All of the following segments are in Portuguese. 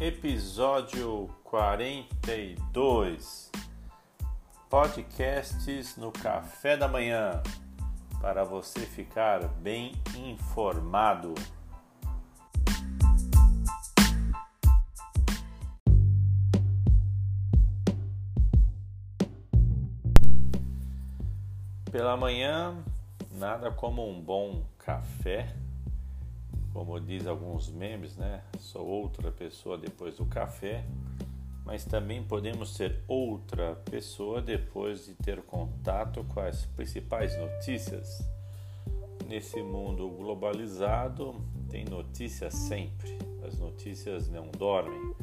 episódio 42. Podcasts no café da manhã para você ficar bem informado. Pela manhã, nada como um bom café como diz alguns memes, né? Sou outra pessoa depois do café, mas também podemos ser outra pessoa depois de ter contato com as principais notícias. Nesse mundo globalizado, tem notícias sempre. As notícias não dormem.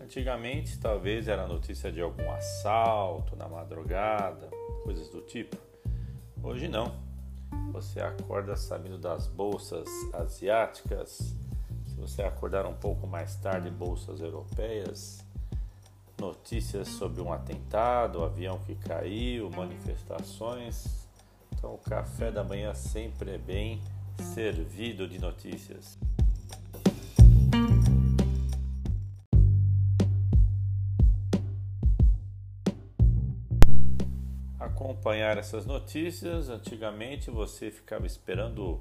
Antigamente, talvez era notícia de algum assalto na madrugada, coisas do tipo. Hoje não você acorda sabendo das bolsas asiáticas, se você acordar um pouco mais tarde, bolsas europeias, notícias sobre um atentado, avião que caiu, manifestações. Então, o café da manhã sempre é bem servido de notícias. Acompanhar essas notícias. Antigamente você ficava esperando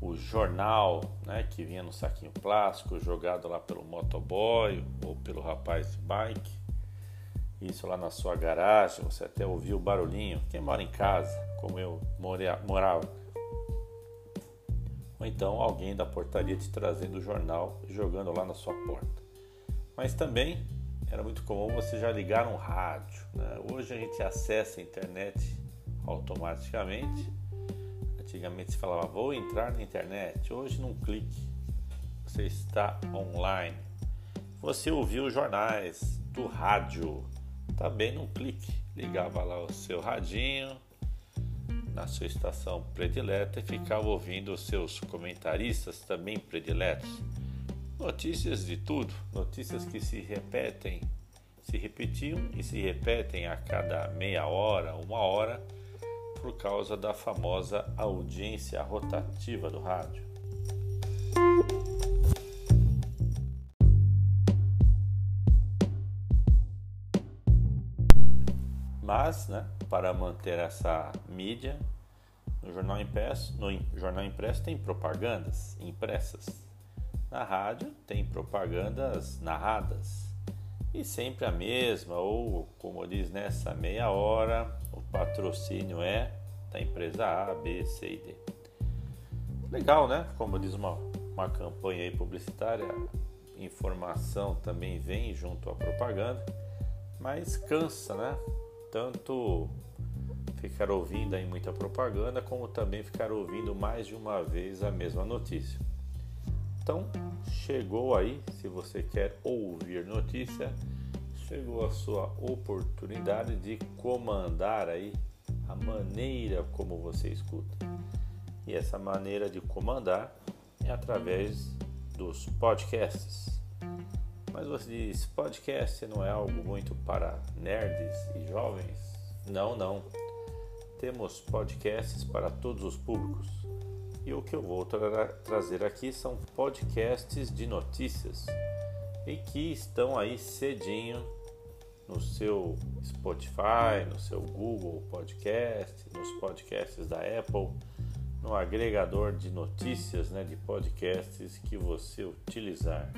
o jornal, né, que vinha no saquinho plástico, jogado lá pelo motoboy ou pelo rapaz de bike. Isso lá na sua garagem, você até ouvia o barulhinho. Quem mora em casa, como eu morava. Ou então alguém da portaria te trazendo o jornal jogando lá na sua porta. Mas também era muito comum você já ligar um rádio. Né? Hoje a gente acessa a internet automaticamente. Antigamente se falava vou entrar na internet. Hoje num clique você está online. Você ouviu jornais do rádio também num clique. Ligava lá o seu radinho na sua estação predileta e ficava ouvindo os seus comentaristas também prediletos Notícias de tudo, notícias que se repetem, se repetiam e se repetem a cada meia hora, uma hora, por causa da famosa audiência rotativa do rádio. Mas, né, para manter essa mídia, no jornal impresso, no jornal impresso tem propagandas impressas na rádio tem propagandas narradas e sempre a mesma, ou como diz nessa meia hora, o patrocínio é da empresa A, B, C e D. Legal, né? Como diz uma, uma campanha publicitária, informação também vem junto à propaganda, mas cansa, né? Tanto ficar ouvindo aí muita propaganda, como também ficar ouvindo mais de uma vez a mesma notícia. Então, chegou aí, se você quer ouvir notícia, chegou a sua oportunidade de comandar aí a maneira como você escuta. E essa maneira de comandar é através dos podcasts. Mas você diz, podcast não é algo muito para nerds e jovens? Não, não. Temos podcasts para todos os públicos e o que eu vou tra trazer aqui são podcasts de notícias e que estão aí cedinho no seu Spotify, no seu Google Podcast, nos podcasts da Apple, no agregador de notícias, né, de podcasts que você utilizar.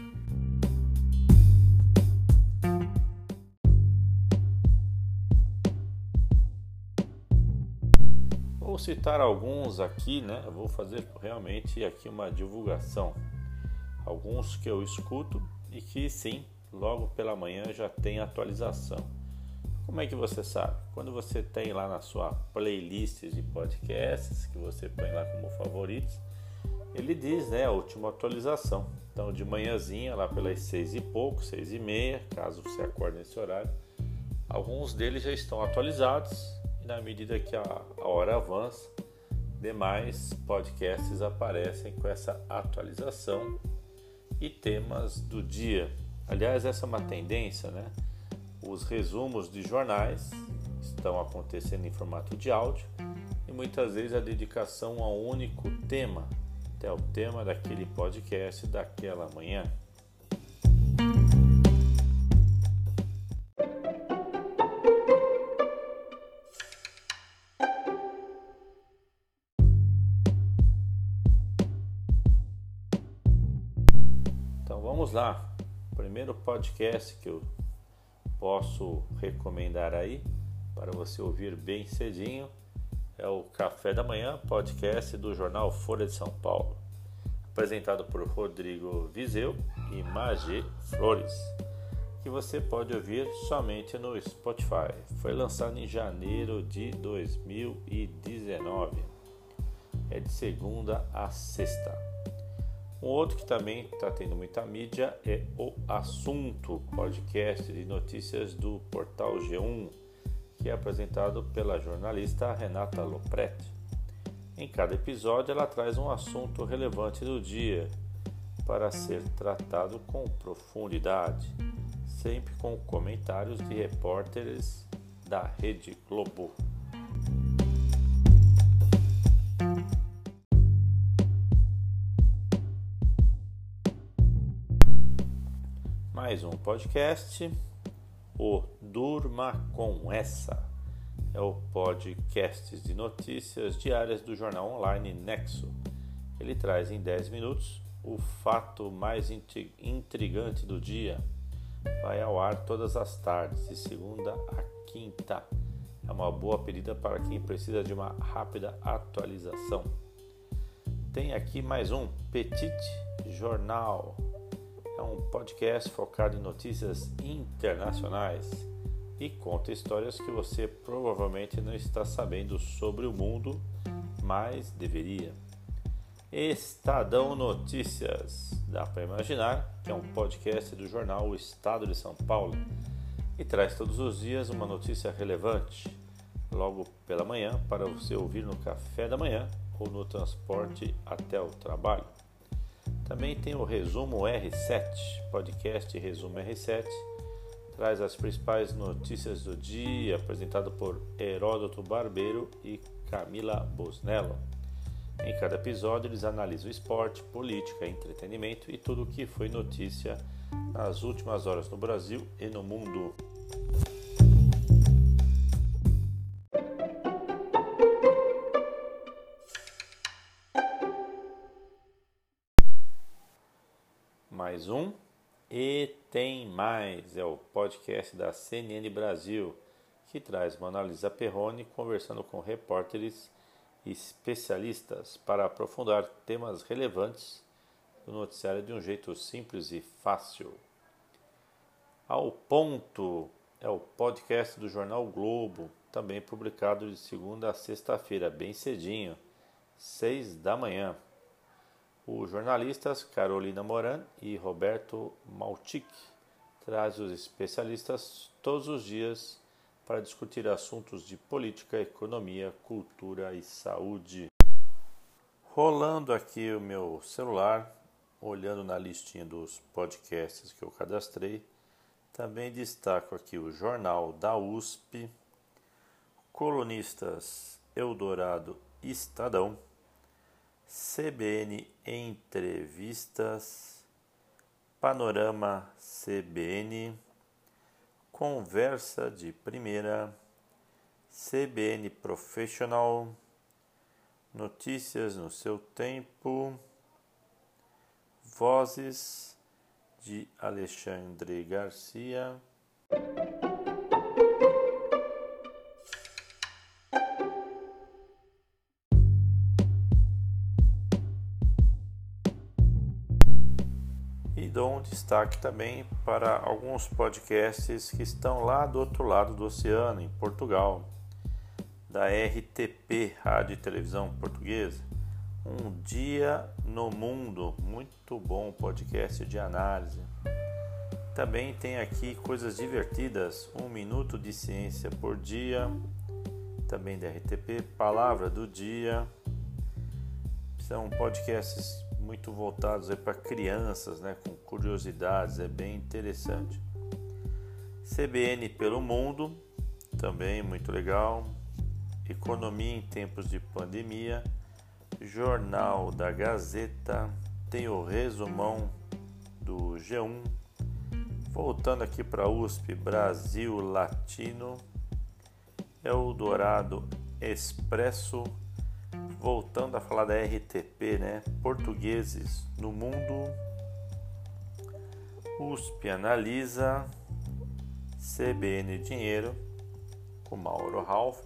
Citar alguns aqui, né? Eu vou fazer realmente aqui uma divulgação. Alguns que eu escuto e que sim, logo pela manhã já tem atualização. Como é que você sabe? Quando você tem lá na sua playlist de podcasts, que você põe lá como favoritos, ele diz, né, a última atualização. Então, de manhãzinha, lá pelas seis e pouco, seis e meia, caso você acorde nesse horário, alguns deles já estão atualizados na medida que a, a hora avança, demais podcasts aparecem com essa atualização e temas do dia. Aliás, essa é uma tendência, né? Os resumos de jornais estão acontecendo em formato de áudio e muitas vezes a dedicação a um único tema, até o tema daquele podcast daquela manhã. Vamos lá. primeiro podcast que eu posso recomendar aí para você ouvir bem cedinho é o Café da Manhã, podcast do jornal Folha de São Paulo, apresentado por Rodrigo Vizeu e Magê Flores, que você pode ouvir somente no Spotify. Foi lançado em janeiro de 2019. É de segunda a sexta. Um outro que também está tendo muita mídia é o Assunto, podcast de notícias do portal G1, que é apresentado pela jornalista Renata Lopretti. Em cada episódio, ela traz um assunto relevante do dia para ser tratado com profundidade, sempre com comentários de repórteres da Rede Globo. Mais um podcast, o Durma com Essa. É o podcast de notícias diárias do jornal online Nexo. Ele traz em 10 minutos o fato mais intrigante do dia. Vai ao ar todas as tardes, de segunda a quinta. É uma boa pedida para quem precisa de uma rápida atualização. Tem aqui mais um Petit Jornal é um podcast focado em notícias internacionais e conta histórias que você provavelmente não está sabendo sobre o mundo, mas deveria. Estadão Notícias. Dá para imaginar que é um podcast do jornal O Estado de São Paulo e traz todos os dias uma notícia relevante, logo pela manhã, para você ouvir no café da manhã ou no transporte até o trabalho. Também tem o Resumo R7, podcast Resumo R7, traz as principais notícias do dia, apresentado por Heródoto Barbeiro e Camila Bosnello. Em cada episódio, eles analisam esporte, política, entretenimento e tudo o que foi notícia nas últimas horas no Brasil e no mundo. Mais um. E tem mais, é o podcast da CNN Brasil, que traz uma analisa Perrone conversando com repórteres e especialistas para aprofundar temas relevantes do noticiário de um jeito simples e fácil. Ao ponto é o podcast do jornal Globo, também publicado de segunda a sexta-feira, bem cedinho, seis da manhã os jornalistas Carolina Moran e Roberto Maltic trazem os especialistas todos os dias para discutir assuntos de política, economia, cultura e saúde. Rolando aqui o meu celular, olhando na listinha dos podcasts que eu cadastrei, também destaco aqui o Jornal da USP, Colunistas Eldorado Estadão CBN Entrevistas, Panorama CBN, Conversa de Primeira, CBN Professional, Notícias no seu tempo, Vozes de Alexandre Garcia. Dou um destaque também para alguns podcasts que estão lá do outro lado do oceano, em Portugal, da RTP, Rádio e Televisão Portuguesa. Um Dia no Mundo, muito bom podcast de análise. Também tem aqui coisas divertidas, um minuto de ciência por dia, também da RTP, Palavra do Dia. São podcasts muito voltados para crianças, né, com curiosidades, é bem interessante. CBN pelo mundo, também muito legal. Economia em tempos de pandemia, Jornal da Gazeta, tem o resumão do G1. Voltando aqui para USP, Brasil Latino, Eldorado Expresso voltando a falar da RTP, né? Portugueses no mundo. USP analisa CBN Dinheiro com Mauro Ralph.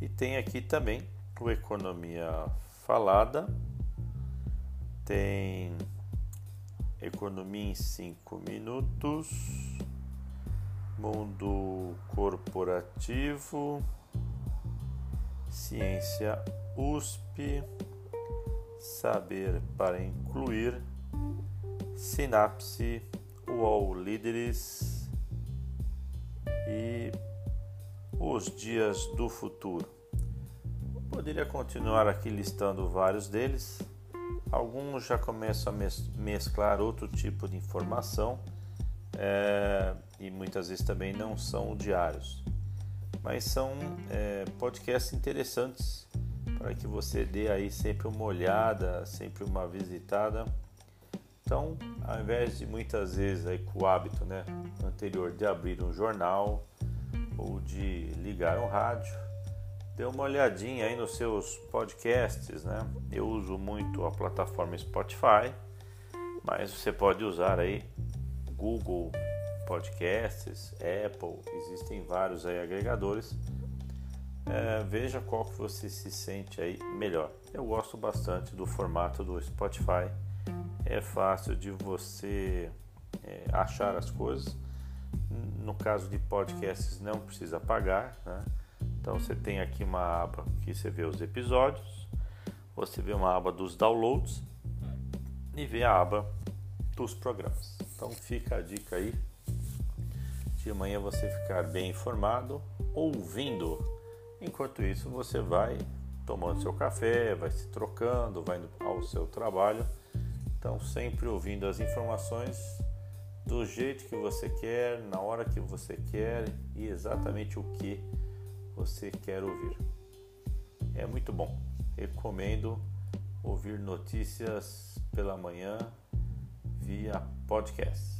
E tem aqui também o Economia Falada, tem Economia em 5 minutos, Mundo Corporativo, Ciência USP, Saber para Incluir, Sinapse, UOL Líderes. E Os Dias do Futuro. Poderia continuar aqui listando vários deles. Alguns já começam a mesclar outro tipo de informação é, e muitas vezes também não são diários mas são é, podcasts interessantes para que você dê aí sempre uma olhada, sempre uma visitada. Então, ao invés de muitas vezes aí com o hábito né, anterior de abrir um jornal ou de ligar um rádio, dê uma olhadinha aí nos seus podcasts, né? Eu uso muito a plataforma Spotify, mas você pode usar aí Google podcasts, Apple, existem vários aí agregadores. É, veja qual que você se sente aí melhor. Eu gosto bastante do formato do Spotify. É fácil de você é, achar as coisas. No caso de podcasts não precisa pagar, né? Então você tem aqui uma aba que você vê os episódios, você vê uma aba dos downloads e vê a aba dos programas. Então fica a dica aí de amanhã você ficar bem informado, ouvindo. Enquanto isso, você vai tomando seu café, vai se trocando, vai ao seu trabalho. Então, sempre ouvindo as informações do jeito que você quer, na hora que você quer e exatamente o que você quer ouvir. É muito bom. Recomendo ouvir notícias pela manhã via podcast.